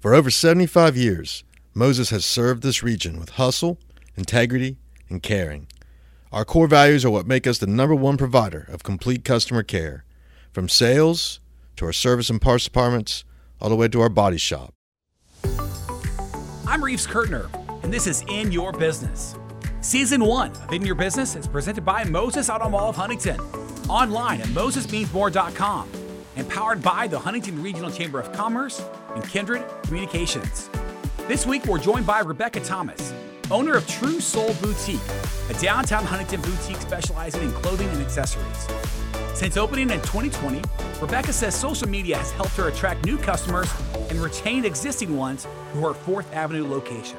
For over 75 years, Moses has served this region with hustle, integrity, and caring. Our core values are what make us the number one provider of complete customer care, from sales to our service and parts departments, all the way to our body shop. I'm Reeves Kurtner, and this is In Your Business. Season 1 of In Your Business is presented by Moses Auto Mall of Huntington, online at mosesmeansmore.com, and powered by the Huntington Regional Chamber of Commerce and Kindred Communications. This week, we're joined by Rebecca Thomas, owner of True Soul Boutique, a downtown Huntington boutique specializing in clothing and accessories. Since opening in 2020, Rebecca says social media has helped her attract new customers and retain existing ones who her 4th Avenue location.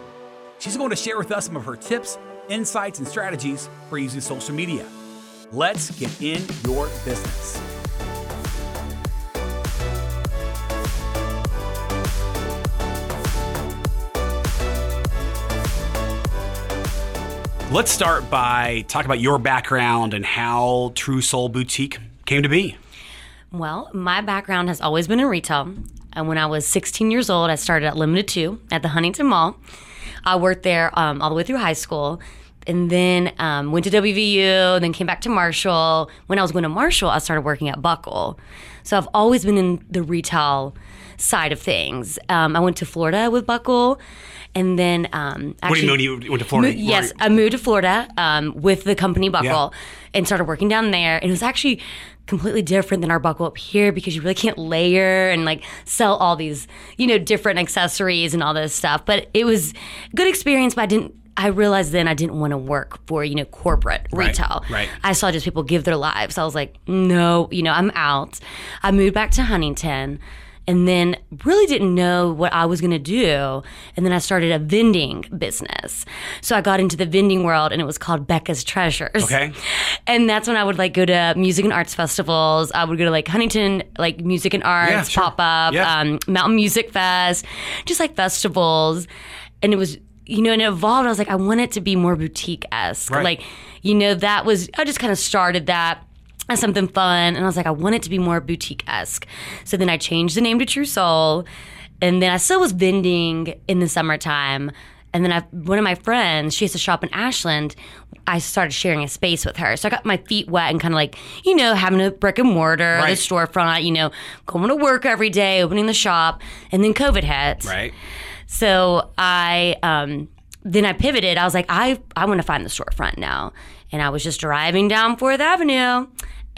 She's going to share with us some of her tips, insights, and strategies for using social media. Let's get in your business. Let's start by talking about your background and how True Soul Boutique came to be. Well, my background has always been in retail. And when I was 16 years old, I started at Limited Too at the Huntington Mall. I worked there um, all the way through high school. And then um, went to WVU, then came back to Marshall. When I was going to Marshall, I started working at Buckle. So I've always been in the retail side of things. Um, I went to Florida with Buckle. And then, um, What do you actually- mean you went to Florida? Mo- yes, I moved to Florida um, with the company Buckle and started working down there. And it was actually completely different than our Buckle up here because you really can't layer and like sell all these, you know, different accessories and all this stuff. But it was a good experience, but I didn't. I realized then I didn't want to work for you know corporate Right, retail. right. I saw just people give their lives. I was like, no, you know, I'm out. I moved back to Huntington and then really didn't know what I was going to do. And then I started a vending business. So I got into the vending world and it was called Becca's Treasures. Okay. And that's when I would like go to music and arts festivals. I would go to like Huntington, like music and arts, Yeah, sure. pop up, Yeah. um, Mountain Music Fest, just like festivals. And it was, you know, and it evolved. I was like, I want it to be more boutique esque. Right. Like, you know, that was, I just kind of started that as something fun. And I was like, I want it to be more boutique esque. So then I changed the name to True Soul. And then I still was vending in the summertime. And then I, one of my friends, she has a shop in Ashland. I started sharing a space with her. So I got my feet wet and kind of like, you know, having a brick and mortar, Right. the storefront, you know, going to work every day, opening the shop. And then COVID hit. Right. So I um, then I pivoted. I was like, I I want to find the storefront now, and I was just driving down Fourth Avenue,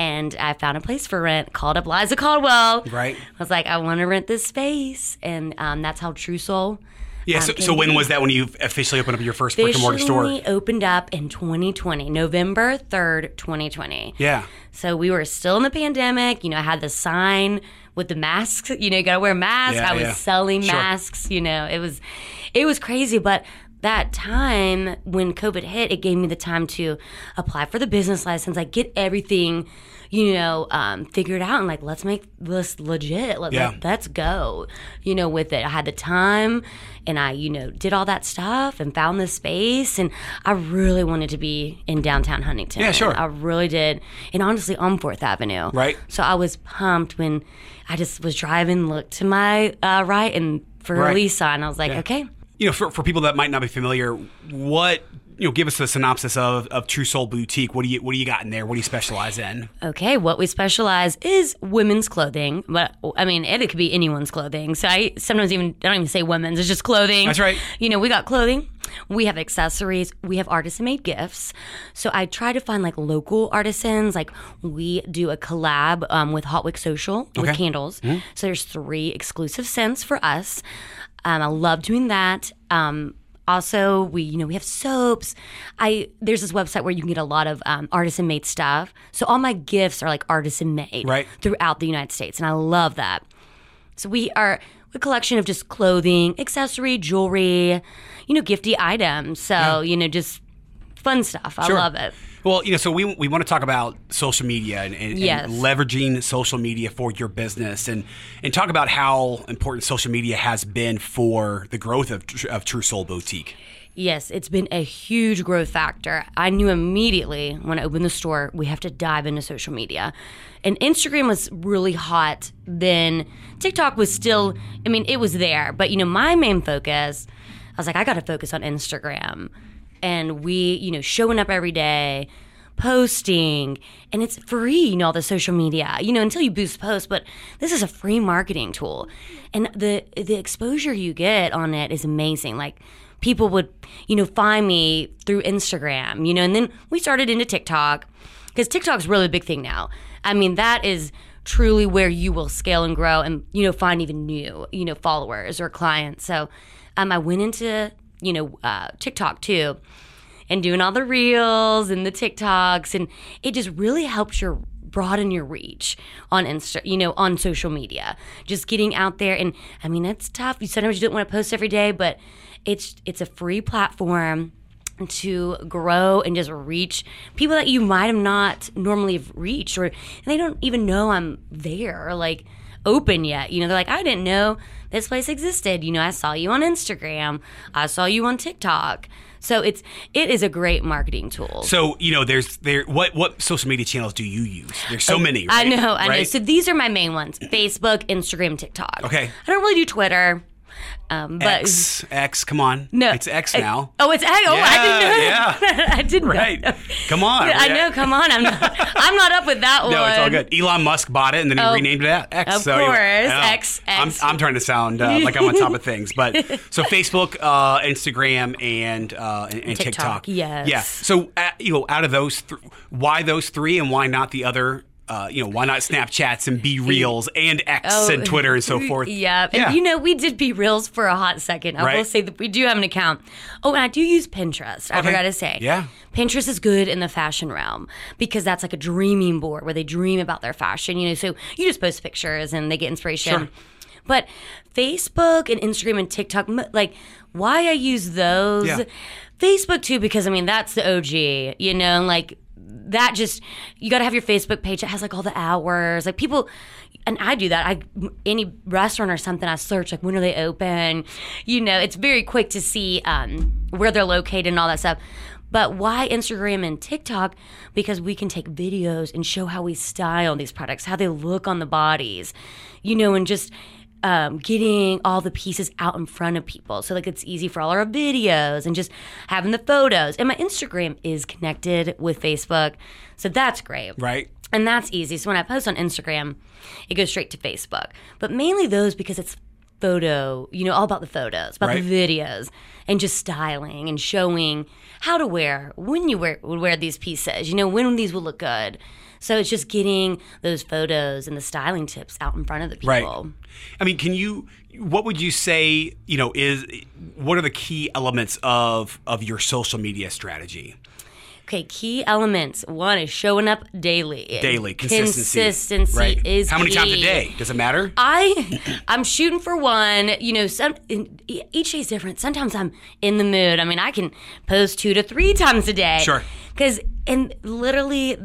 and I found a place for rent. Called up Liza Caldwell. Right. I was like, I want to rent this space, and um, that's how True Soul. Yeah. So, um, so came when was that when you officially opened up your first brick and mortar store? Officially opened up in 2020, November 3rd, 2020. Yeah. So we were still in the pandemic. You know, I had the sign with the masks. You know, you gotta wear a mask. Yeah, I was yeah. selling Sure. masks. You know, it was, it was crazy. But that time when COVID hit, it gave me the time to apply for the business license. Like get everything, you know, um, it out and like let's make this legit. Let, Yeah. let, let's go. You know, with it, I had the time, and I, you know, did all that stuff and found the space, and I really wanted to be in downtown Huntington. Yeah, sure. I really did. And honestly, on Fourth Avenue. Right. So I was pumped when I just was driving, looked to my uh, right, and for Right. Lisa, and I was like, okay. you know, for, for people that might not be familiar, what you know, give us a synopsis of, of True Soul Boutique. What do you what do you got in there? What do you specialize in? Okay, what we specialize is women's clothing, but I mean, it, it could be anyone's clothing. So I sometimes even I don't even say women's; it's just clothing. That's right. You know, we got clothing, we have accessories, we have artisan-made gifts. So I try to find like local artisans. Like we do a collab um, with Hotwick Social with Okay. candles. So there's three exclusive scents for us. Um, I love doing that. Um, also, we you know we have soaps. I there's this website where you can get a lot of um, artisan made stuff. So all my gifts are like artisan made Right. throughout the United States, and I love that. So we are a collection of just clothing, accessory, jewelry, you know, gifty items. So you know, just fun stuff. I Sure. love it. Well, you know, so we, we want to talk about social media and, and, Yes. and leveraging social media for your business and, and talk about how important social media has been for the growth of, of True Soul Boutique. Yes, it's been a huge growth factor. I knew immediately when I opened the store, we have to dive into social media. And Instagram was really hot then. TikTok was still, I mean, it was there. But, you know, my main focus, I was like, I got to focus on Instagram. And we, you know, showing up every day, posting, and it's free, you know, all the social media, you know, until you boost posts. But this is a free marketing tool. And the, the exposure you get on it is amazing. Like, people would, you know, find me through Instagram, you know, and then we started into TikTok because TikTok's really a big thing now. I mean, that is truly where you will scale and grow and, you know, find even new, you know, followers or clients. So um, I went into, you know, uh, TikTok too and doing all the reels and the TikToks. And it just really helps your broaden your reach on Insta, you know, on social media. Just getting out there and I mean, it's tough. You sometimes you don't want to post every day, but it's it's a free platform to grow and just reach people that you might have not normally have reached or they don't even know I'm there like open yet. You know, they're like, I didn't know this place existed. You know, I saw you on Instagram. I saw you on TikTok. So it's it is a great marketing tool. So, you know, there's there what what social media channels do you use? There's so uh, many, I know, I know. So these are my main ones: Facebook, Instagram, TikTok. Okay. I don't really do Twitter, um, but X, X, come on. no, It's X now. Oh, it's X. Oh, I didn't know. Yeah. I didn't Right. know. Come on. I know. Come on, I'm not. I'm not up with that one. No, it's all good. Elon Musk bought it and then he Oh, renamed it X. of so course. I know. X, I'm, X. I'm trying to sound uh, like I'm on top of things, but so Facebook, uh, Instagram, and uh, and, and TikTok, TikTok. yes. Yeah. So uh, you know, out of those, th- why those three, and why not the other? Uh, you know, why not Snapchats and B Reels and X Oh, and Twitter and so forth? Yeah. And you know, we did BeReals for a hot second. I will say that we do have an account. Oh, and I do use Pinterest. I Okay. forgot to say. Yeah. Pinterest is good in the fashion realm because that's like a dreaming board where they dream about their fashion, you know. So you just post pictures and they get inspiration. Sure. But Facebook and Instagram and TikTok, like why I use those. Yeah. Facebook too, because I mean that's the OG, you know, and, like that just you got to have your Facebook page that has like all the hours, like people, and I do that. I any restaurant or something, I search like when are they open, you know, it's very quick to see um, where they're located and all that stuff. But why Instagram and TikTok? Because we can take videos and show how we style these products, how they look on the bodies, you know, and just um, getting all the pieces out in front of people. So like it's easy for all our videos and just having the photos. And my Instagram is connected with Facebook, so that's great. Right. And that's easy. So when I post on Instagram, it goes straight to Facebook. But mainly those because it's photo, you know, all about the photos, about Right. the videos, and just styling and showing how to wear, when you wear would wear these pieces, you know, when these will look good. So it's just getting those photos and the styling tips out in front of the people. Right. I mean, can you? What would you say? You know, is what are the key elements of of your social media strategy? Okay, key elements. One is showing up daily. Daily consistency. Consistency right. is how many times a day? Does it matter? I I'm shooting for one. You know, some in, each day's different. Sometimes I'm in the mood. I mean, I can post two to three times a day. Sure. Because and literally,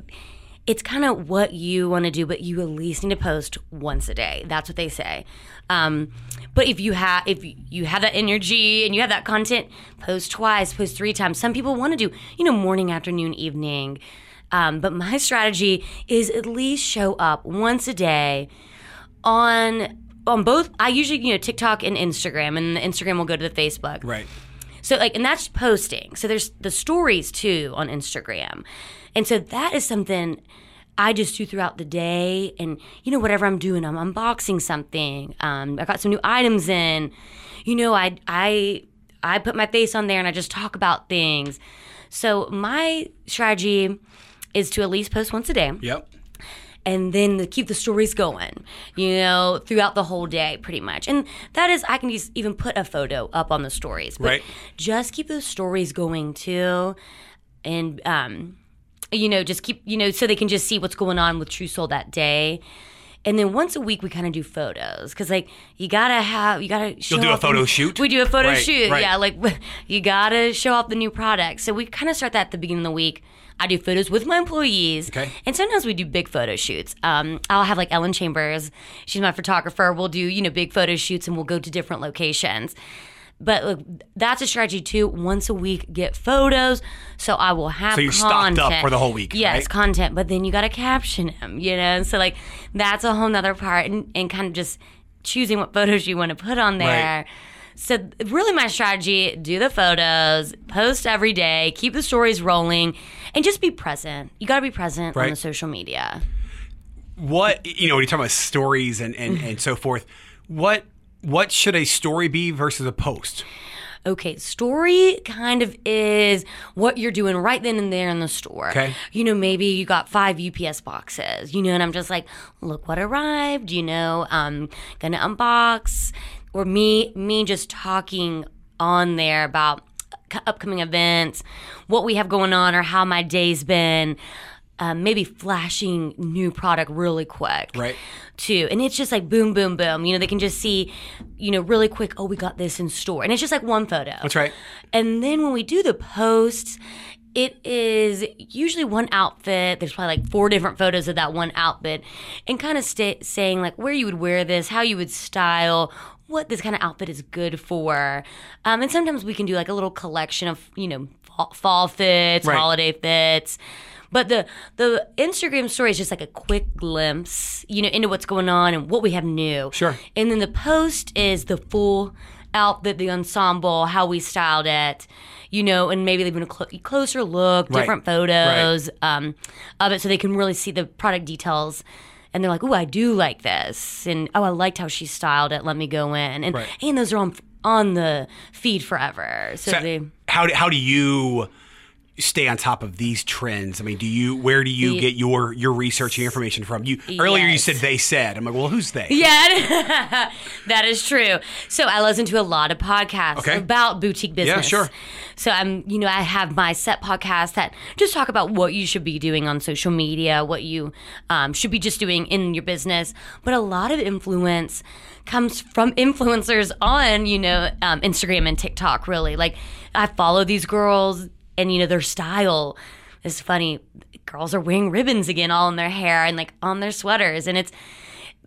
it's kind of what you want to do, but you at least need to post once a day. That's what they say. Um, but if you have if you have that energy and you have that content, post twice, post three times. Some people want to do you know morning, afternoon, evening. Um, but my strategy is at least show up once a day on on both I usually you know TikTok and Instagram and the Instagram will go to the Facebook. right. So like and that's posting. So there's the stories too on Instagram. And so that is something I just do throughout the day and you know whatever I'm doing I'm unboxing something. Um I got some new items in. You know I I I put my face on there and I just talk about things. So my strategy is to at least post once a day Yep. And then to keep the stories going, you know, throughout the whole day, pretty much. And that is, I can just even put a photo up on the stories, but Right. just keep those stories going too, and um, you know, just keep, you know, so they can just see what's going on with True Soul that day. And then once a week we kind of do photos because like you gotta have you gotta show You'll do a the- photo shoot? We do a photo Right, shoot. right. Yeah, like you gotta show off the new product. So we kind of start that at the beginning of the week. I do photos with my employees, Okay. and sometimes we do big photo shoots. Um, I'll have like Ellen Chambers, she's my photographer. We'll do you know big photo shoots, and we'll go to different locations. But look, that's a strategy too. Once a week, get photos. So I will have. So you're stocked up for the whole week, Yes, right? content. But then you got to caption them. You know, so like that's a whole nother part, and, and kind of just choosing what photos you want to put on there. Right. So really, my strategy: do the photos, post every day, keep the stories rolling, and just be present. You got to be present on the social media. what you know when you talk about stories and and, and so forth what what should a story be versus a post Okay, story kind of is what you're doing right then and there in the store. Okay. You know, maybe you got five UPS boxes, you know, and I'm just like, look what arrived, you know, um, gonna unbox. Or me, me just talking on there about upcoming events, what we have going on, or how my day's been. Um, maybe flashing new product really quick Right. too. And it's just like boom, boom, boom. You know, they can just see, you know, really quick, oh, we got this in store. And it's just like one photo. that's right And then when we do the posts, it is usually one outfit. There's probably like four different photos of that one outfit and kind of sta saying like where you would wear this, how you would style, what this kind of outfit is good for. Um, and sometimes we can do like a little collection of, you know, fall, fall fits, Right. holiday fits. But the the Instagram story is just like a quick glimpse, you know, into what's going on and what we have new. Sure. And then the post is the full outfit, the ensemble, how we styled it, you know, and maybe even a clo- closer look, Right. different photos um, of it, so they can really see the product details. And they're like, "Oh, I do like this," and "Oh, I liked how she styled it. Let me go in." And Right. and those are on on the feed forever. So, So they. how do, how do you stay on top of these trends i mean do you where do you get your your research and information from you earlier you said they said i'm like well who's they Yeah, that is true. So I listen to a lot of podcasts Okay. about boutique business. Yeah, sure. So I'm, you know, I have my set podcast that just talk about what you should be doing on social media, what you um, should be just doing in your business. But a lot of influence comes from influencers on, you know, um, Instagram and TikTok. Really, like I follow these girls, and you know their style is funny. Girls are wearing ribbons again, all in their hair and like on their sweaters, and it's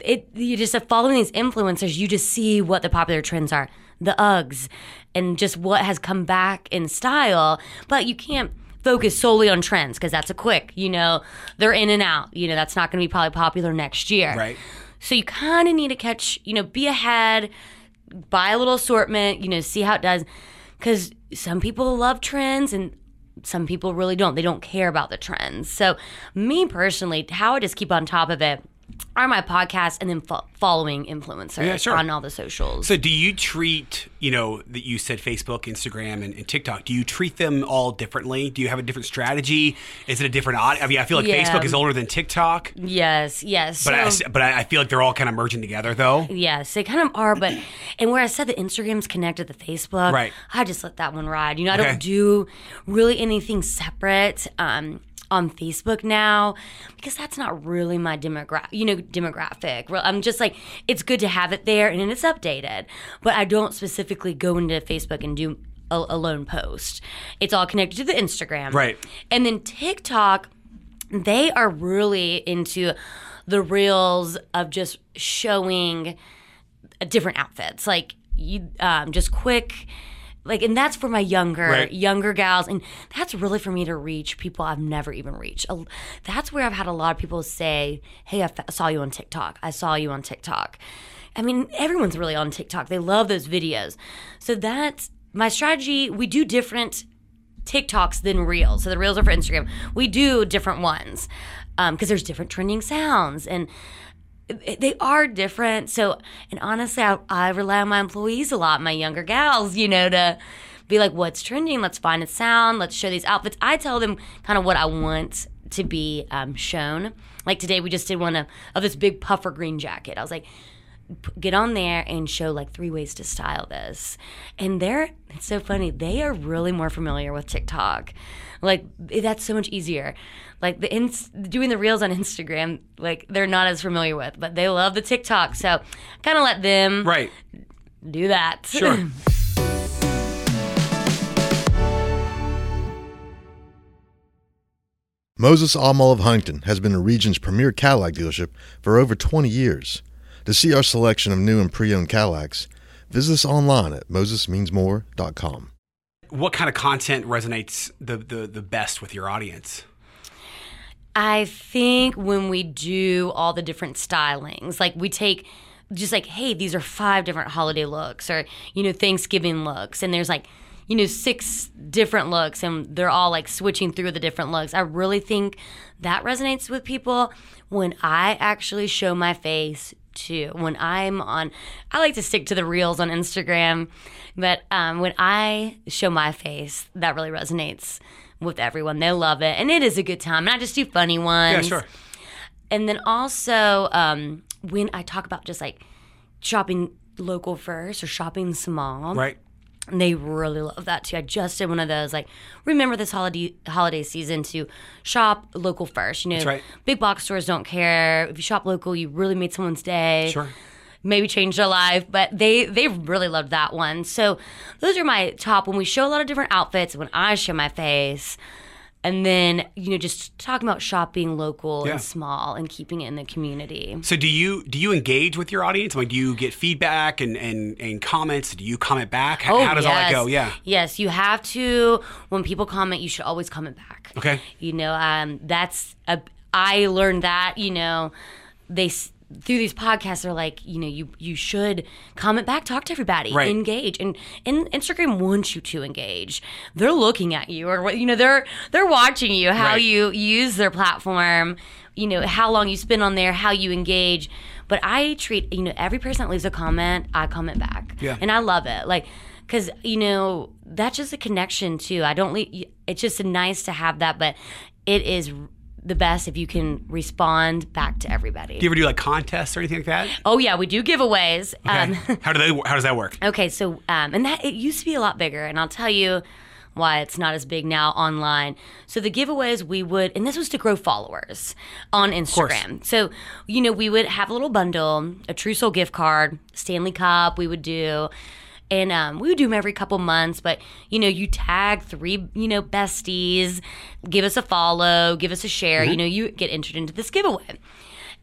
it you just uh, following these influencers you just see what the popular trends are. The uggs and just what has come back in style. But you can't focus solely on trends because that's a quick you know they're in and out. You know that's not going to be probably popular next year. Right. so you kind of need to catch you know be ahead buy a little assortment you know see how it does. Because some people love trends and some people really don't. They don't care about the trends. So me personally how i just keep on top of it are my podcast and then fo- following influencers Yeah, sure. on all the socials so do you treat you know that you said facebook instagram and, and tiktok do you treat them all differently do you have a different strategy is it a different audience i mean i feel like Yeah. facebook is older than tiktok yes yes but I, but I feel like they're all kind of merging together though Yes, they kind of are, but and where I said the Instagram's connected to Facebook, Right. I just let that one ride. You know, I Okay. don't do really anything separate um, on Facebook now because that's not really my demographic. You know, demographic. I'm just like it's good to have it there and it's updated, but I don't specifically go into Facebook and do a, a lone post. It's all connected to the Instagram, Right. And then TikTok they are really into the reels of just showing different outfits like you um, just quick like and that's for my younger Right. younger gals and that's really for me to reach people i've never even reached that's where i've had a lot of people say hey i f- saw you on tiktok i saw you on tiktok i mean everyone's really on tiktok they love those videos so that's my strategy we do different TikToks than Reels. So the Reels are for Instagram. We do different ones um, because there's different trending sounds and they are different. So, and honestly, I, I rely on my employees a lot, my younger gals, you know, to be like, what's trending? Let's find a sound. Let's show these outfits. I tell them kind of what I want to be um, shown. Like today, we just did one of, of this big puffer green jacket. I was like, get on there and show like three ways to style this. And they're, it's so funny, they are really more familiar with TikTok. Like, that's so much easier. Like, the ins- doing the reels on Instagram, like, they're not as familiar with, but they love the TikTok. So, kind of let them Right. do that. Sure. Moses Automall of Huntington has been the region's premier Cadillac dealership for over 20 years. To see our selection of new and pre-owned Cadillacs, visit us online at mosesmeansmore.com. what kind of content resonates the, the, the best with your audience? I think when we do all the different stylings, like we take just like, hey, these are five different holiday looks or, you know, Thanksgiving looks, and there's like, you know, six different looks, and they're all like switching through the different looks. I really think that resonates with people when I actually show my face too. When I'm on, I like to stick to the reels on Instagram, but um, when I show my face, that really resonates with everyone. They love it, and it is a good time. And I just do funny ones. Yeah, sure. And then also, um, when I talk about just like shopping local first or shopping small, Right. They really love that too. I just did one of those. Like, remember this holiday holiday season to shop local first. You know, right. big box stores don't care if you shop local. You really made someone's day. Sure. Maybe changed their life, but they they really loved that one. So those are my top. When we show a lot of different outfits, when I show my face, and then you know just talking about shopping local Yeah. and small and keeping it in the community. So do you do you engage with your audience? Like, do you get feedback and, and, and comments? Do you comment back? How, how does all that Oh, yes. go? Yeah. Yes, you have to. When people comment, you should always comment back. Okay. You know, um, that's a. I learned that. You know, they through these podcasts are like, you know, you you should comment back, talk to everybody, Right. engage, and and Instagram wants you to engage. They're looking at you, or what you know, they're they're watching you, how Right. you use their platform. You know, how long you spend on there, how you engage. But I treat you know every person that leaves a comment, I comment back, Yeah. and I love it. Like because you know that's just a connection too. I don't. le- It's just nice to have that, but it is the best if you can respond back to everybody. Do you ever do like contests or anything like that? oh yeah, we do giveaways. Okay. Um, how do they? How does that work? okay, so um, and that it used to be a lot bigger, and I'll tell you why it's not as big now online. So the giveaways we would, and this was to grow followers on Instagram. So you know we would have a little bundle, a True Soul gift card, Stanley Cup. We would do. And um, we would do them every couple months, but you know, you tag three, you know, besties, give us a follow, give us a share. You know, you get entered into this giveaway,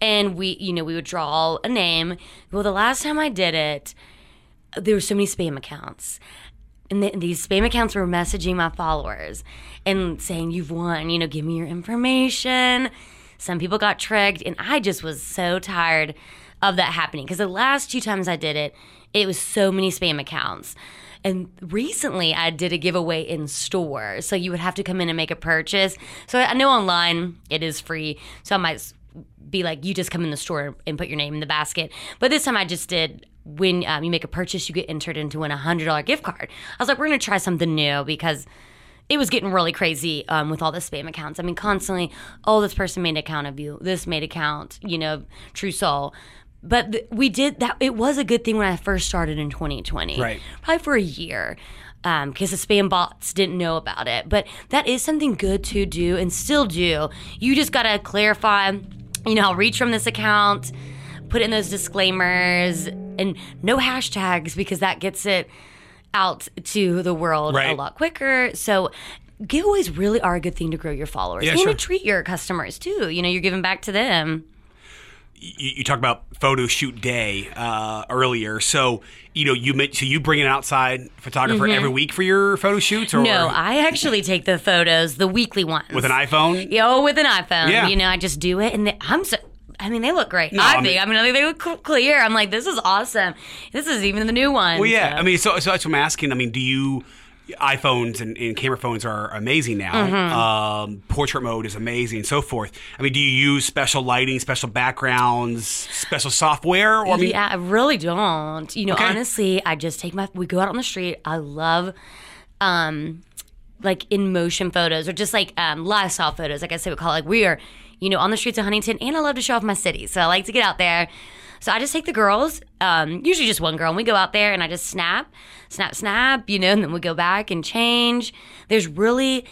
and we, you know, we would draw a name. Well, the last time I did it, there were so many spam accounts. And th- these spam accounts were messaging my followers and saying, You've won, you know, give me your information. Some people got tricked, and I just was so tired of that happening because the last two times I did it, it was so many spam accounts. And recently I did a giveaway in store. So you would have to come in and make a purchase. So I know online it is free. So I might be like, you just come in the store and put your name in the basket. But this time I just did when um, you make a purchase, you get entered into win a hundred dollar gift card. I was like, we're gonna try something new because it was getting really crazy um, with all the spam accounts. I mean, constantly, oh, this person made an account of you, this made account, you know, True Soul. But th- we did that. It was a good thing when I first started in 2020, Right. Probably for a year. Um, because the spam bots didn't know about it. But that is something good to do and still do. You just got to clarify, you know, I'll reach from this account, put in those disclaimers, and no hashtags because that gets it out to the world a lot quicker. So giveaways really are a good thing to grow your followers Yeah, and sure. to treat your customers too. You know, you're giving back to them. You, you talked about photo shoot day uh, earlier. So you know you met, so you bring an outside photographer every week for your photo shoots, or Mm-hmm. No, I actually take the photos, the weekly ones. with an iPhone. Yo, with an iPhone. Yeah. You know, I just do it, and they, I'm so. I mean, they look great. No, I I think. mean- I mean, I think they look clear. I'm like, this is awesome. This is even the new one. Well, yeah. so. I mean, so so that's what I'm asking. I mean, do you? iPhones and, and camera phones are amazing now. Mm-hmm. Um, portrait mode is amazing, so forth. I mean, do you use special lighting, special backgrounds, special software? Or I mean, yeah, I really don't. You know, Okay. honestly, I just take my. We go out on the street. I love, um, like in motion photos or just like um, lifestyle photos. Like I said, we call it like we are, you know, on the streets of Huntington, and I love to show off my city. So I like to get out there. So I just take the girls, um, usually just one girl, and we go out there and I just snap, snap, snap, you know, and then we go back and change. There's really,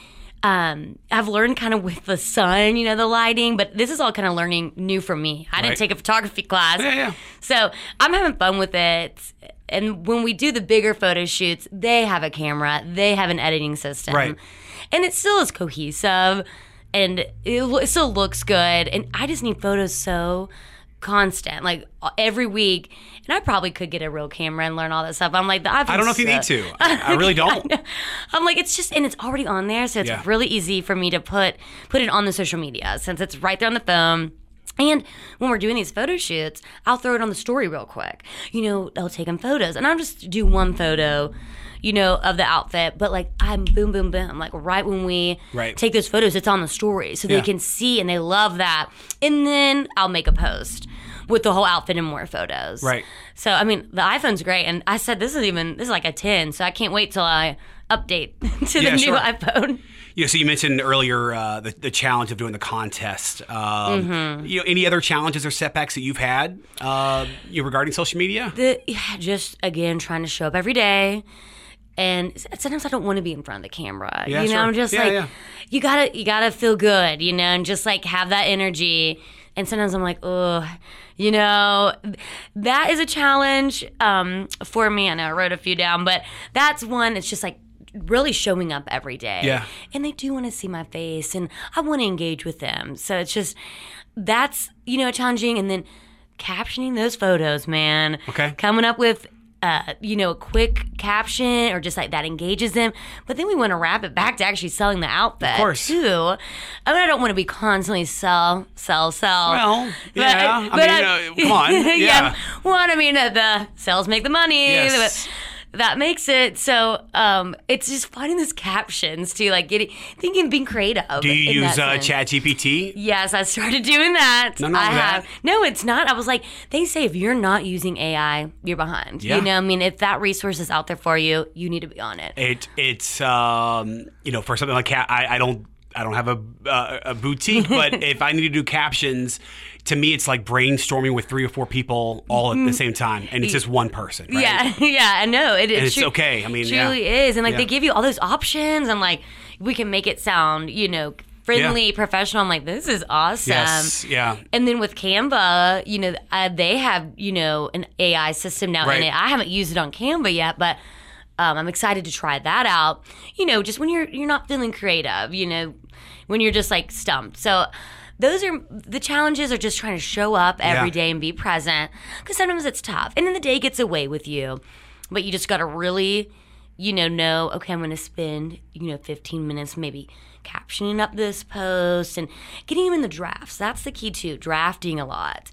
um, I've learned kind of with the sun, you know, the lighting, but this is all kind of learning new for me. I Right. didn't take a photography class. Yeah, yeah. So I'm having fun with it. And when we do the bigger photo shoots, they have a camera, they have an editing system. Right. And it still is cohesive and it, it still looks good. And I just need photos so constant, like uh, every week. And I probably could get a real camera and learn all that stuff. I'm like, iPhone's I don't know if you need to. I, I really don't. I'm like, it's just, and it's already on there, so it's Yeah. really easy for me to put put it on the social media since it's right there on the phone. And when we're doing these photo shoots, I'll throw it on the story real quick. You know, I'll take them photos, and I'll just do one photo, you know, of the outfit. But like, I'm boom, boom, boom. Like right when we Right. take those photos, it's on the story, so Yeah. they can see and they love that. And then I'll make a post with the whole outfit and more photos. Right. So I mean, the iPhone's great, and I said this is even this is like a ten, so I can't wait till I update to Yeah, the new sure. iPhone. Yeah, so you mentioned earlier uh, the, the challenge of doing the contest. Um, Mm-hmm. You know, any other challenges or setbacks that you've had uh, you know, regarding social media? The yeah, just again trying to show up every day. And sometimes I don't want to be in front of the camera. Yeah, you know, sure. I'm just Yeah, like, yeah. you gotta, you gotta feel good, you know, and just like have that energy. And sometimes I'm like, oh, you know, that is a challenge um, for me. I know I wrote a few down, but that's one. It's just like really showing up every day. Yeah. And they do want to see my face, and I want to engage with them. So it's just that's you know challenging, and then captioning those photos, man. Okay. Coming up with. Uh, you know, a quick caption or just like that engages them. But then we want to wrap it back to actually selling the outfit. Of course. Too. I mean, I don't want to be constantly sell, sell, sell. Well, yeah. I mean, uh, come on. Yeah. Well, I mean, uh, the sales make the money. Yes. That makes it so. Um, it's just finding those captions to like getting thinking, being creative. Do you in use uh, sense. ChatGPT? Yes, I started doing that. Nothing wrong I have. that. No, it's not. I was like, they say if you're not using AI, you're behind. Yeah. You know, I mean, if that resource is out there for you, you need to be on it. It it's um, you know for something like cat, I, I don't I don't have a uh, a boutique, but if I need to do captions, to me it's like brainstorming with three or four people all at the same time, and it's just one person. Right? Mm-hmm. Yeah, yeah, I know. It, it And it's tru- okay. I mean, yeah. truly is, and like Yeah. they give you all those options, and like we can make it sound, you know, friendly, professional. I'm like, this is awesome. Yes. Yeah. And then with Canva, you know, uh, they have you know an AI system now Right. it. I haven't used it on Canva yet, but um, I'm excited to try that out. You know, just when you're you're not feeling creative, you know, when you're just like stumped. So. Those are the challenges are just trying to show up every Yeah. day and be present because sometimes it's tough and then the day gets away with you but you just got to really you know know okay i'm going to spend you know 15 minutes maybe captioning up this post and getting them in the drafts that's the key too drafting a lot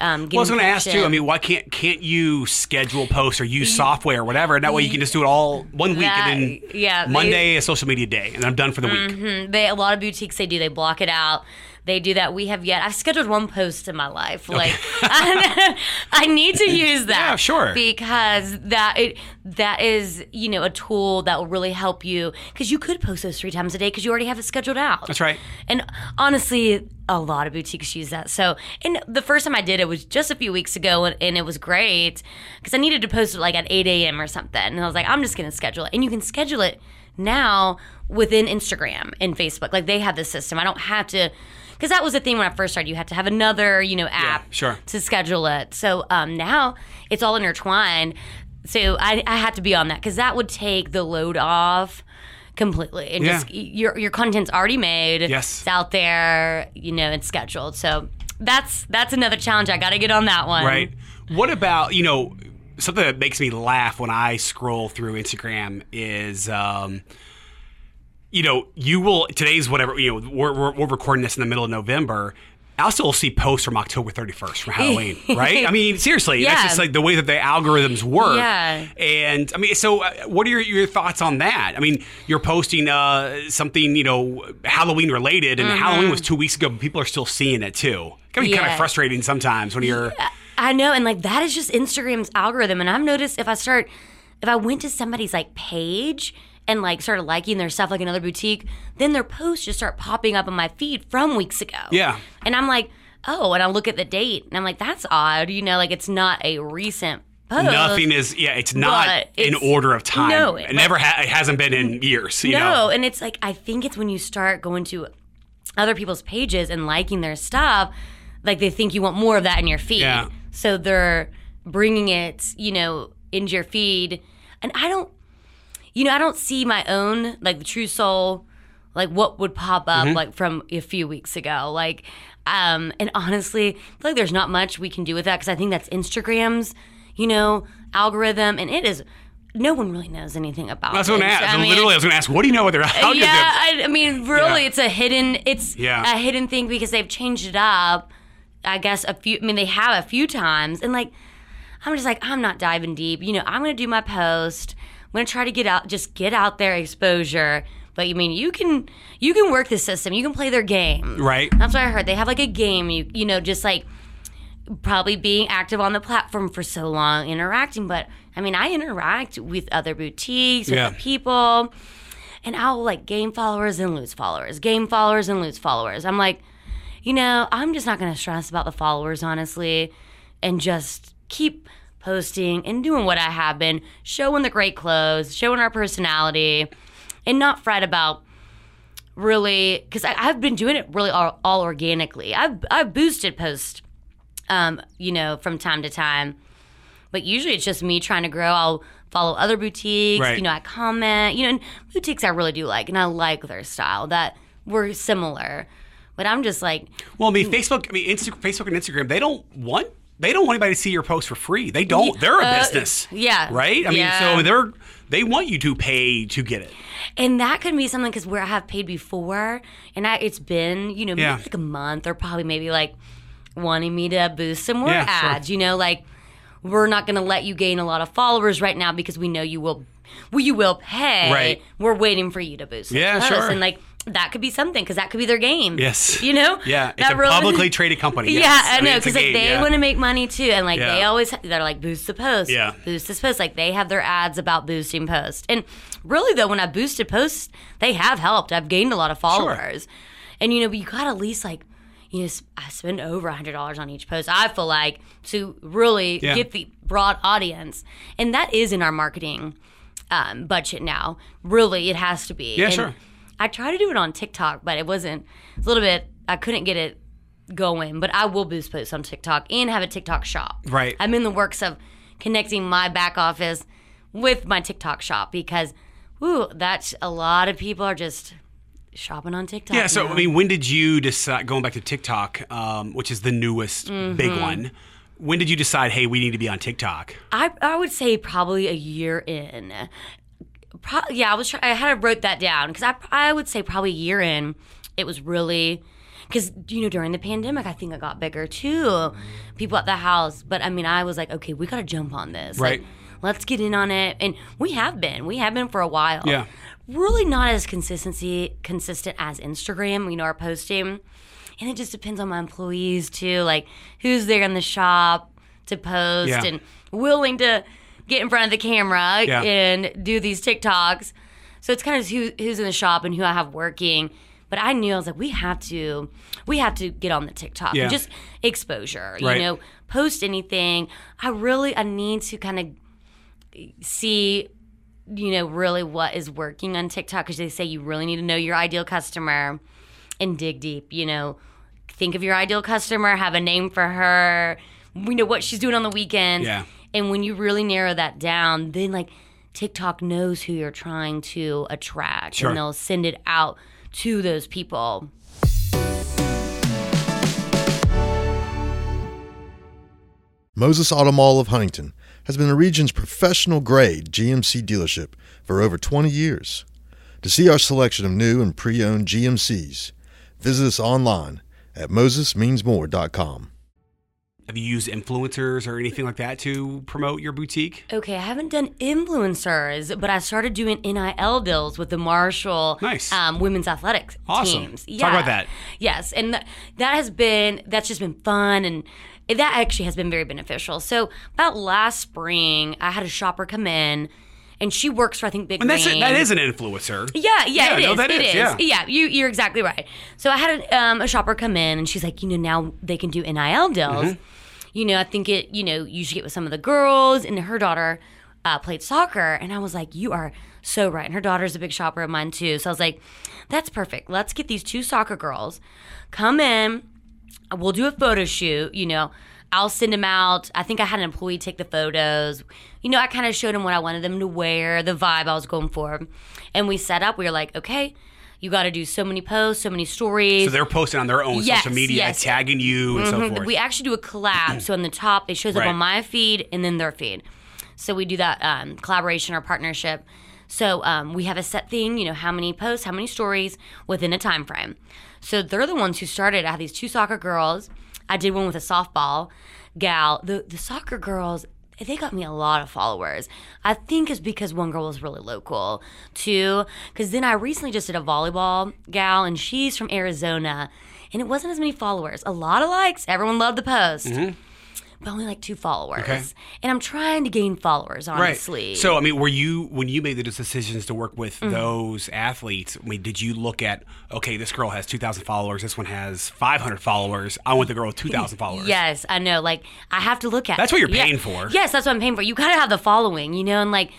um, Well, I was going to ask too. I mean, why can't can't you schedule posts or use software or whatever? And that way you can just do it all one week, That- and then yeah, they- Monday a social media day, and I'm done for the week. they a lot of boutiques they do they block it out they do that. We have yet i've scheduled one post in my life like I, need to use that Yeah, sure. because that it that is you know a tool that will really help you because you could post those three times a day because you already have it scheduled out. That's right. and honestly a lot of boutiques use that. So and the first time i did it was just a few weeks ago and, and it was great because i needed to post it like at 8 a.m or something. And i was like i'm just going to schedule it. And you can schedule it now within instagram and facebook. Like they have this system. I don't have to because that was the thing when i first started you had to have another you know app sure. to schedule it so um, now it's all intertwined so i, I had to be on that because that would take the load off completely and Yeah. just your your content's already made Yes. it's out there you know and scheduled so that's that's another challenge i gotta get on that one Right. What about you know something that makes me laugh when I scroll through Instagram is. Um, you know, you will today's whatever. You know, we're, we're, we're recording this in the middle of November. I'll still see posts from October 31st from Halloween, right? I mean, seriously, that's just like the way that the algorithms work. Yeah. And I mean, so uh, what are your, your thoughts on that? I mean, you're posting uh, something, you know, Halloween related, and Halloween was two weeks ago, but people are still seeing it too. It can be kind of frustrating sometimes when you're. I know, and like that is just Instagram's algorithm. And I've noticed if I start, if I went to somebody's like page and like started liking their stuff, like another boutique, then their posts just start popping up on my feed from weeks ago. Yeah. And I'm like, oh, and I look at the date and I'm like, that's odd. You know, like it's not a recent post. Nothing is. Yeah, it's not in it's- order of time. No, it but- never. Ha- it hasn't been in years. You no, know. and it's like I think it's when you start going to other people's pages and liking their stuff, like they think you want more of that in your feed. Yeah. So they're bringing it, you know, into your feed, and I don't, you know, I don't see my own like the True Soul, like what would pop up Mm-hmm. like from a few weeks ago, like. Um, and honestly, I feel like there's not much we can do with that because I think that's Instagram's, you know, algorithm, and it is. No one really knows anything about. It. That's what I it. asked. I mean, Literally, I was going to ask, what do you know about their algorithm? yeah, I, I mean, really, Yeah. it's a hidden. It's Yeah. a hidden thing because they've changed it up. I guess a few. I mean, they have a few times, and like, I'm just like, I'm not diving deep. You know, I'm gonna do my post. I'm gonna try to get out, just get out there exposure. But you mean you can you can work the system. You can play their game. Right. That's what I heard. They have like a game. You you know, just like probably being active on the platform for so long, interacting. But I mean, I interact with other boutiques, with Yeah. other people, and I'll like gain followers and lose followers, gain followers and lose followers. I'm like, you know, I'm just not going to stress about the followers, honestly, and just keep posting and doing what I have been, showing the great clothes, showing our personality, and not fret about really because I've been doing it really all, all organically. I've I've boosted posts, um, you know, from time to time, but usually it's just me trying to grow. I'll follow other boutiques. Right. You know, I comment. You know, and boutiques I really do like, and I like their style. That we're similar, but I'm just like, Well, I mean, Facebook. I mean, Insta- Facebook and Instagram. They don't want. They don't want anybody to see your post for free. They don't. They're a uh, business. yeah. Right. I mean, so they're they want you to pay to get it. And that could be something because where I have paid before, and I, it's been you know maybe Yeah. like a month or probably maybe like wanting me to boost some more Yeah, sure. ads. You know, like we're not going to let you gain a lot of followers right now because we know you will, well, you will pay. Right. We're waiting for you to boost. Yeah, sure. And like that could be something because that could be their game. Yes. You know. Yeah, it's That a publicly traded company. Yes. Yeah, I mean, know because like they yeah. want to make money too, and like they always they're like boost the post, Yeah. boost this post. Like they have their ads about boosting posts, and really though, when I boosted posts, they have helped. I've gained a lot of followers, and you know, but you got to at least like. You know, I spend over a hundred dollars on each post. I feel like to really Yeah. get the broad audience, and that is in our marketing um, budget now. Really, it has to be. Yeah, And sure. I tried to do it on TikTok, but it wasn't. It's a little bit. I couldn't get it going, but I will boost posts on TikTok and have a TikTok shop. Right. I'm in the works of connecting my back office with my TikTok shop because, whoo, that's a lot of people are just shopping on TikTok. Yeah. So now. I mean, when did you decide? Going back to TikTok, um, which is the newest Mm-hmm. big one. When did you decide? Hey, we need to be on TikTok. I I would say probably a year in. Pro- yeah, I was try- I had to wrote that down because I I would say probably a year in. It was really because you know during the pandemic I think I got bigger too. People at the house, but I mean I was like, okay, we got to jump on this. Right. Like, let's get in on it, and we have been. We have been for a while. Yeah. Really not as consistency consistent as Instagram. You know our posting. And it just depends on my employees too, like who's there in the shop to post Yeah. and willing to get in front of the camera Yeah. and do these TikToks. So it's kind of who, who's in the shop and who I have working. But I knew I was like, we have to, we have to get on the TikTok. Yeah. Just exposure, Right. you know, post anything. I really, I need to kind of see, you know, really what is working on TikTok because they say you really need to know your ideal customer and dig deep. You know, think of your ideal customer, have a name for her. We know what she's doing on the weekends. Yeah. And when you really narrow that down, then like TikTok knows who you're trying to attract, Sure. and they'll send it out to those people. Moses Auto Mall of Huntington has been the region's professional grade GMC dealership for over 20 years. To see our selection of new and pre owned GMCs, visit us online at mosesmeansmore.com. Have you used influencers or anything like that to promote your boutique? Okay, I haven't done influencers, but I started doing NIL deals with the Marshall Nice. um, women's athletics Awesome. teams. Talk about that. Yes, and th- that has been that's just been fun and that actually has been very beneficial. So about last spring, I had a shopper come in and she works for I think Big And that's Green. that is an influencer. Yeah, yeah, Yeah, it no, is. that It is, is. yeah. you you're exactly right. So I had a, um, a shopper come in, and she's like, you know, now they can do NIL deals. Mm-hmm. You know, I think it. You know, you should get with some of the girls, and her daughter uh, played soccer, and I was like, you are so right. And her daughter's a big shopper of mine too. So I was like, that's perfect. Let's get these two soccer girls come in. We'll do a photo shoot. You know. I'll send them out. I think I had an employee take the photos. You know, I kind of showed them what I wanted them to wear, the vibe I was going for. And we set up, we were like, okay, you got to do so many posts, so many stories. So they're posting on their own Yes, social media, yes. Mm-hmm. tagging you and so forth. we actually do a collab. so on the top, it shows Right. up on my feed and then their feed. So we do that um, collaboration or partnership. So um, we have a set thing, you know, how many posts, how many stories within a time frame. So they're the ones who started. I had these two soccer girls. I did one with a softball gal. The the soccer girls, they got me a lot of followers. I think it's because one girl was really local, too. Because then I recently just did a volleyball gal, and she's from Arizona, and it wasn't as many followers. A lot of likes. Everyone loved the post. Mm-hmm. But only like two followers. Okay. And I'm trying to gain followers, honestly. Right. So, I mean, were you when you made the decisions to work with Mm-hmm. those athletes? I mean, did you look at okay, this girl has two thousand followers, this one has five hundred followers. I want the girl with two thousand followers. Yes, I know. Like I have to look at. That's what you're Yeah. paying for. Yes, that's what I'm paying for. You gotta have the following, you know, and like.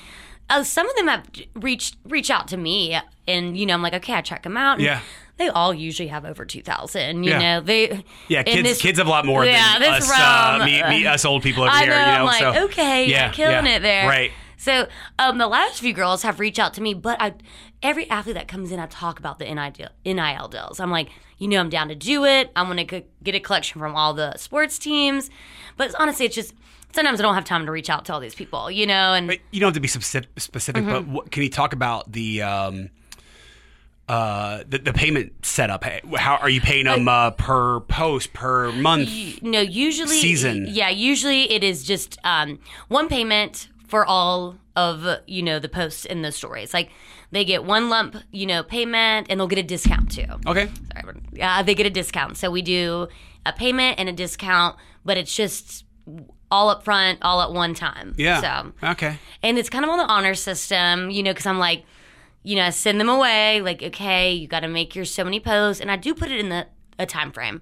Uh, some of them have reached reach out to me, and you know I'm like, okay, I check them out. and Yeah. They all usually have over two thousand. You Yeah. know, they Yeah, kids, this- kids have a lot more yeah, than us, uh, me, me, us old people over I here. know. you know, I'm like, so okay, yeah, you're killing yeah, it there. Right. So um, the last few girls have reached out to me, but I, every athlete that comes in, I talk about the NIL, NIL deals. I'm like, you know, I'm down to do it. I'm gonna get a collection from all the sports teams, but honestly, it's just sometimes I don't have time to reach out to all these people, you know, and But you don't have to be specific, specific Mm-hmm. but what, can you talk about the um, uh, the, the payment setup? How are you paying them uh, per post per month? no, usually Season. Yeah, usually it is just um, one payment for all of you know the posts in the stories. Like they get one lump, you know, payment, and they'll get a discount too. Okay. Sorry, yeah, they get a discount. So we do a payment and a discount, but it's just all up front, all at one time. Yeah. So Okay. and it's kind of on the honor system, you know, because I'm like, you know, send them away, like, okay, you got to make your so many posts, and I do put it in the a time frame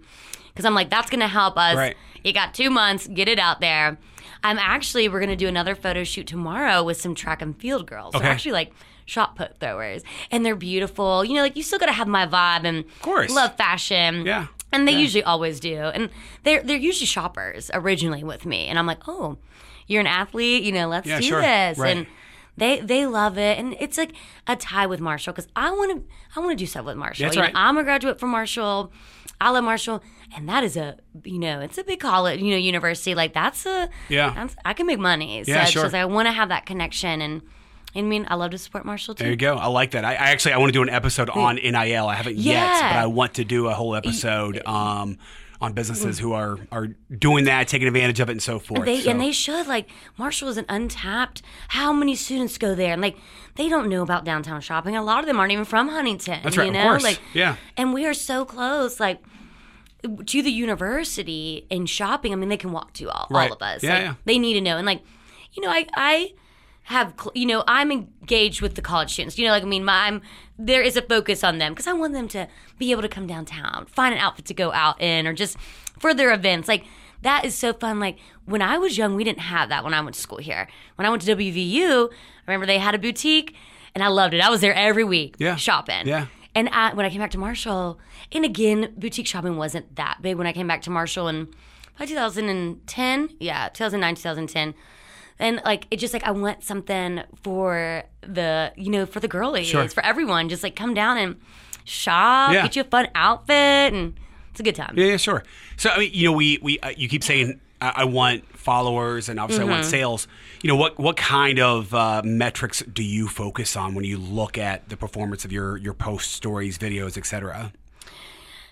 because I'm like, that's gonna help us. Right. You got two months, get it out there. I'm actually we're gonna do another photo shoot tomorrow with some track and field girls. Okay. They're actually like shot put throwers, and they're beautiful. You know, like you still gotta have my vibe and of course. love fashion. Yeah. And they usually always do. And they're they're usually shoppers originally with me. And I'm like, oh, you're an athlete, you know, let's Yeah, do sure. this. Right. And they they love it. And it's like a tie with Marshall because I want to I want to do stuff with Marshall. That's You know, right. I'm a graduate from Marshall. I love Marshall, and that is a you know it's a big college you know university like that's a Yeah. that's, I can make money. So Yeah, sure. just I want to have that connection and. I mean, I love to support Marshall too. There you go. I like that. I, I actually I want to do an episode on NIL. I haven't yet, but I want to do a whole episode um, on businesses mm. who are are doing that, taking advantage of it, and so forth. They So- and they should like Marshall is an untapped. How many students go there and like they don't know about downtown shopping. A lot of them aren't even from Huntington. That's right, You of know, course. like Yeah. And we are so close, like to the university and shopping. I mean, they can walk to all, Right. all of us. Yeah, Like, yeah. They need to know and like, you know, I I have cl- you know I'm engaged with the college students. You know, like I mean, my, I'm there is a focus on them because I want them to be able to come downtown, find an outfit to go out in, or just for their events. Like that is so fun. Like when I was young, we didn't have that when I went to school here. When I went to WVU, I remember they had a boutique, and I loved it. I was there every week, Yeah. shopping. Yeah. And I, when I came back to Marshall, and again, boutique shopping wasn't that big when I came back to Marshall in by 2010. Yeah, 2009, 2010. And like it just like I want something for the you know for the girlies Sure. for everyone just like come down and shop Yeah. get you a fun outfit and it's a good time. Yeah, yeah, sure. So I mean, you know, we we uh, you keep saying I, I want followers and obviously I Mm-hmm. want sales. You know, what what kind of uh, metrics do you focus on when you look at the performance of your your post stories, videos, etc.?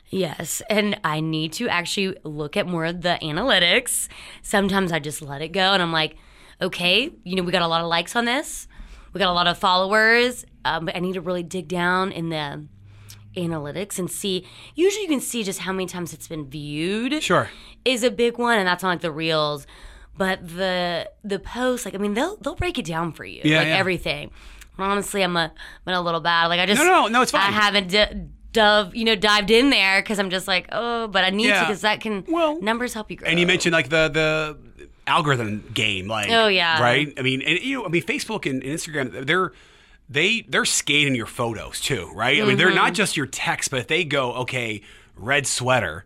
Yes, and I need to actually look at more of the analytics. Sometimes I just let it go, and I'm like, okay, you know, we got a lot of likes on this, we got a lot of followers, um, but I need to really dig down in the analytics and see. Usually, you can see just how many times it's been viewed. Sure. is a big one, and that's on like the reels. but the the post, like I mean, they'll they'll break it down for you, Yeah, like yeah. everything. Honestly, I'm a I'm a little bad. Like I just No, no, no, it's fine. I haven't d- dove you know dived in there because I'm just like oh, but I need to because that can Well, numbers help you grow. And you mentioned like the the algorithm game, like Oh, yeah. right. I mean, and you know, I mean, Facebook and, and Instagram, they're they they're scanning your photos too, right? I mean, they're Mm-hmm. not just your text, but if they go, okay, red sweater.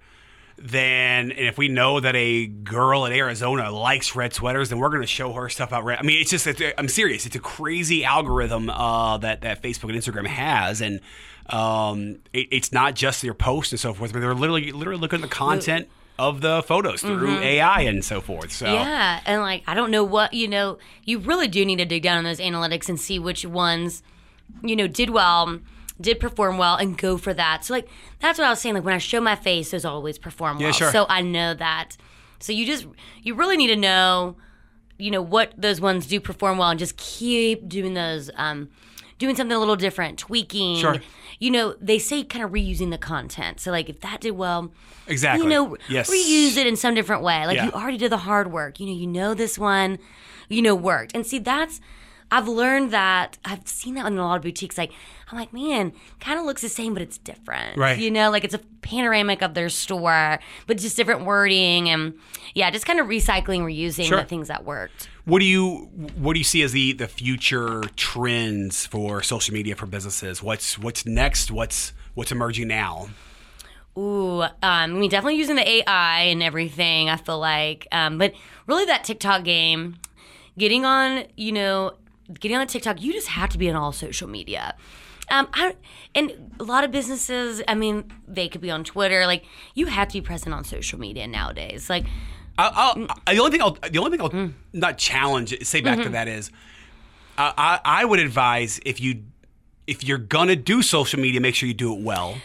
Then, and if we know that a girl in Arizona likes red sweaters, then we're going to show her stuff about red. I mean, it's just, it's, I'm serious. It's a crazy algorithm uh, that that Facebook and Instagram has, and um, it, it's not just their posts and so forth, but they're literally literally looking at the content of the photos through AI and so forth. So Mm-hmm. Yeah, and like I don't know what you know. You really do need to dig down on those analytics and see which ones, you know, did well, did perform well, and go for that. So like that's what I was saying. Like when I show my face, those always perform well. sure. So I know that. So you just you really need to know, you know, what those ones do perform well, and just keep doing those. Um, doing something a little different, tweaking. Sure. You know, they say kind of reusing the content. So like if that did well, Exactly. you know, Yes. reuse it in some different way. Like Yeah. you already did the hard work. You know, you know this one, you know, worked. And see, that's I've learned that I've seen that in a lot of boutiques. Like I'm like, man, kind of looks the same, but it's different. Right. You know, like it's a panoramic of their store, but just different wording and yeah, just kind of recycling, reusing Sure. the things that worked. What do you what do you see as the the future trends for social media for businesses? What's what's next? What's what's emerging now? Ooh, um, I mean, definitely using the AI and everything. I feel like, um, but really that TikTok game, getting on, you know, getting on TikTok, you just have to be on all social media. Um, I, and a lot of businesses, I mean, they could be on Twitter. Like, you have to be present on social media nowadays. Like, I'll, I'll, the only thing I'll the only thing I'll Mm. not challenge say back Mm-hmm. to that is uh, I I would advise if you if you're gonna do social media, make sure you do it well.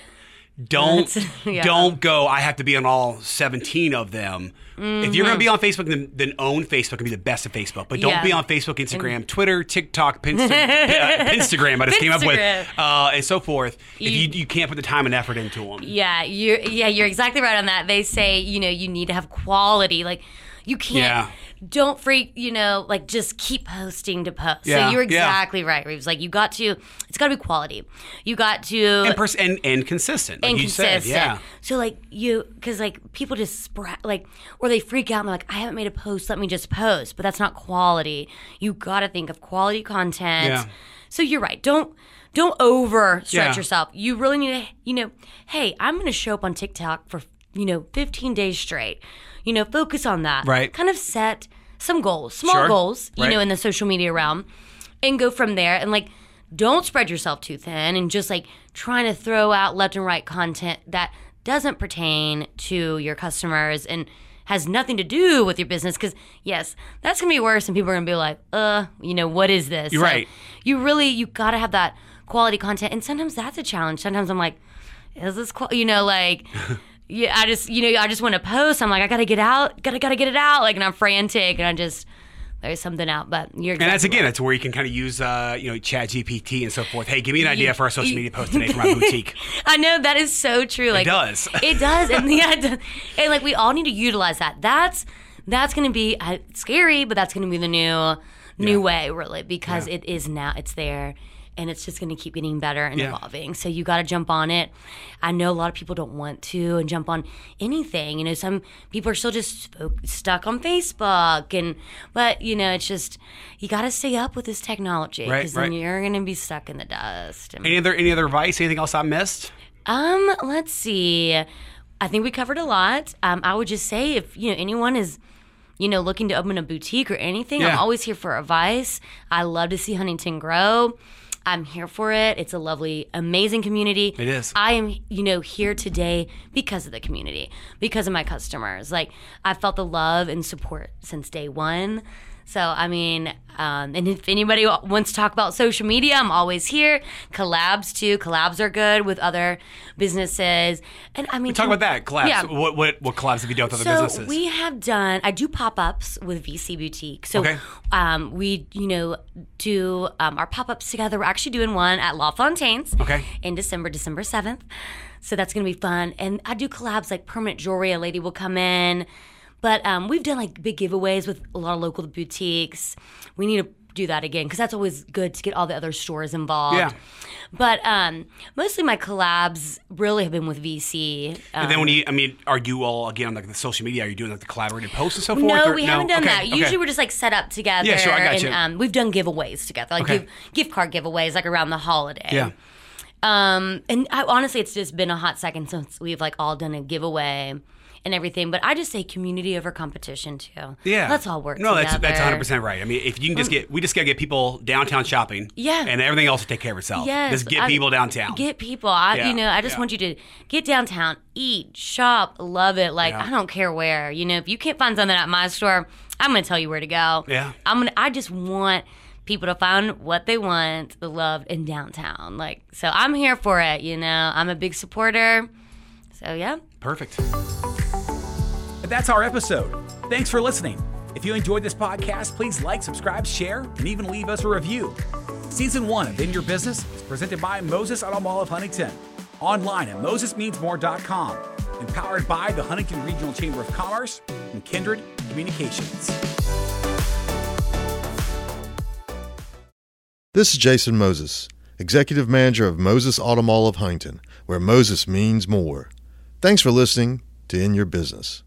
Don't yeah. don't go. I have to be on all 17 of them. If you're gonna be on Facebook, then, then own Facebook and be the best at Facebook. But don't Mm-hmm. Yeah. be on Facebook, Instagram, Twitter, TikTok, Pinsta- uh, Instagram. I just came up with uh, and so forth. If You- you you can't put the time and effort into them. Yeah, you yeah, you're exactly right on that. They say, you know, you need to have quality. Like you can't Yeah. don't freak, you know, like just keep posting to post. Yeah, so you're yeah. exactly right, Reeves. Like you got to it's gotta be quality. You got to And, pers- and and consistent, like and you said, consistent. yeah. So like you, because like people just spra- like, or they freak out and they're like, I haven't made a post. Let me just post. But that's not quality. You got to think of quality content. Yeah. So you're right. Don't don't over stretch Yeah. yourself. You really need to, you know, hey, I'm going to show up on TikTok for you know 15 days straight. You know, focus on that. Right. Kind of set some goals, small Sure. goals. You Right. know, in the social media realm, and go from there. And like, don't spread yourself too thin and just like trying to throw out left and right content that doesn't pertain to your customers and has nothing to do with your business. Because yes, that's gonna be worse, and people are gonna be like, uh, you know, what is this? You're right. You really, you gotta have that quality content, and sometimes that's a challenge. Sometimes I'm like, is this, qual-? you know, like. Yeah, I just you know I just want to post. I'm like I gotta get out, gotta gotta get it out. Like and I'm frantic and I just there's something out. But you're And that's again, right. that's where you can kind of use, uh, you know, Chat GPT and so forth. Hey, give me an idea for a social media post today for my boutique. I know that is so true. Like it does. It does, and yeah, it does. and like we all need to utilize that. That's that's going to be uh, scary, but that's going to be the new new Yeah. way, really, because Yeah. it is now. It's there. And it's just going to keep getting better and Yeah. evolving. So you got to jump on it. I know a lot of people don't want to and jump on anything. You know, some people are still just stuck on Facebook, and but you know, it's just you got to stay up with this technology Right, because then you're going to be stuck in the dust. And- Any other any other advice? Anything else I missed? um, let's see. I think we covered a lot. Um, I would just say if you know anyone is, you know, looking to open a boutique or anything, Yeah. I'm always here for advice. I love to see Huntington grow. I'm here for it. It's a lovely, amazing community. It is. I am, you know, here today because of the community, because of my customers. Like I felt the love and support since day one. So I mean, um, and if anybody wants to talk about social media, I'm always here. Collabs too. Collabs are good with other businesses, and I mean, we Talk about that collabs. Yeah. What what what collabs have you done with other So businesses? we have done. I do pop ups with VC Boutique. So Okay. um, we, you know, do um, our pop ups together. We're actually doing one at La Fontaine's. Okay. In December, December seventh. So that's gonna be fun. And I do collabs like permanent jewelry. A lady will come in. But um, we've done like big giveaways with a lot of local boutiques. We need to do that again because that's always good to get all the other stores involved. Yeah. But um, mostly my collabs really have been with VC. And then Um, when you, I mean, are you all again on like the social media? Are you doing like the collaborated posts and so forth? no, or- we haven't done Okay, that. okay. Usually we're just like set up together. Yeah, sure, I got and you. um, we've done giveaways together, like Okay. give, gift card giveaways, like around the holiday. yeah. Um, and I, honestly, it's just been a hot second since we've like all done a giveaway and everything. But I just say community over competition too. Yeah, let's all work. No, together. that's that's 100 percent right. I mean, if you can just get, we just gotta get people downtown shopping. Yeah. and everything else will take care of itself. Yes, just get I- people downtown. Get people. I, Yeah, you know, I just yeah. want you to get downtown, eat, shop, love it. Like Yeah. I don't care where. You know, if you can't find something at my store, I'm gonna tell you where to go. Yeah. I'm gonna. I just want people to find what they want, the love in downtown. Like so, I'm here for it. You know, I'm a big supporter. So yeah. Perfect. That's our episode. Thanks for listening. If you enjoyed this podcast, please like, subscribe, share, and even leave us a review. Season one of In Your Business is presented by Moses Auto Mall of Huntington. Online at mosesmeansmore.com. And powered by the Huntington Regional Chamber of Commerce and Kindred Communications. This is Jason Moses, Executive Manager of Moses Auto Mall of Huntington, where Moses means more. Thanks for listening to In Your Business.